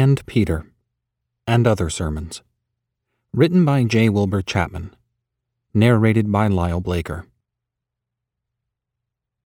and Peter, and Other Sermons. Written by J. Wilbur Chapman. Narrated by Lyle Blaker.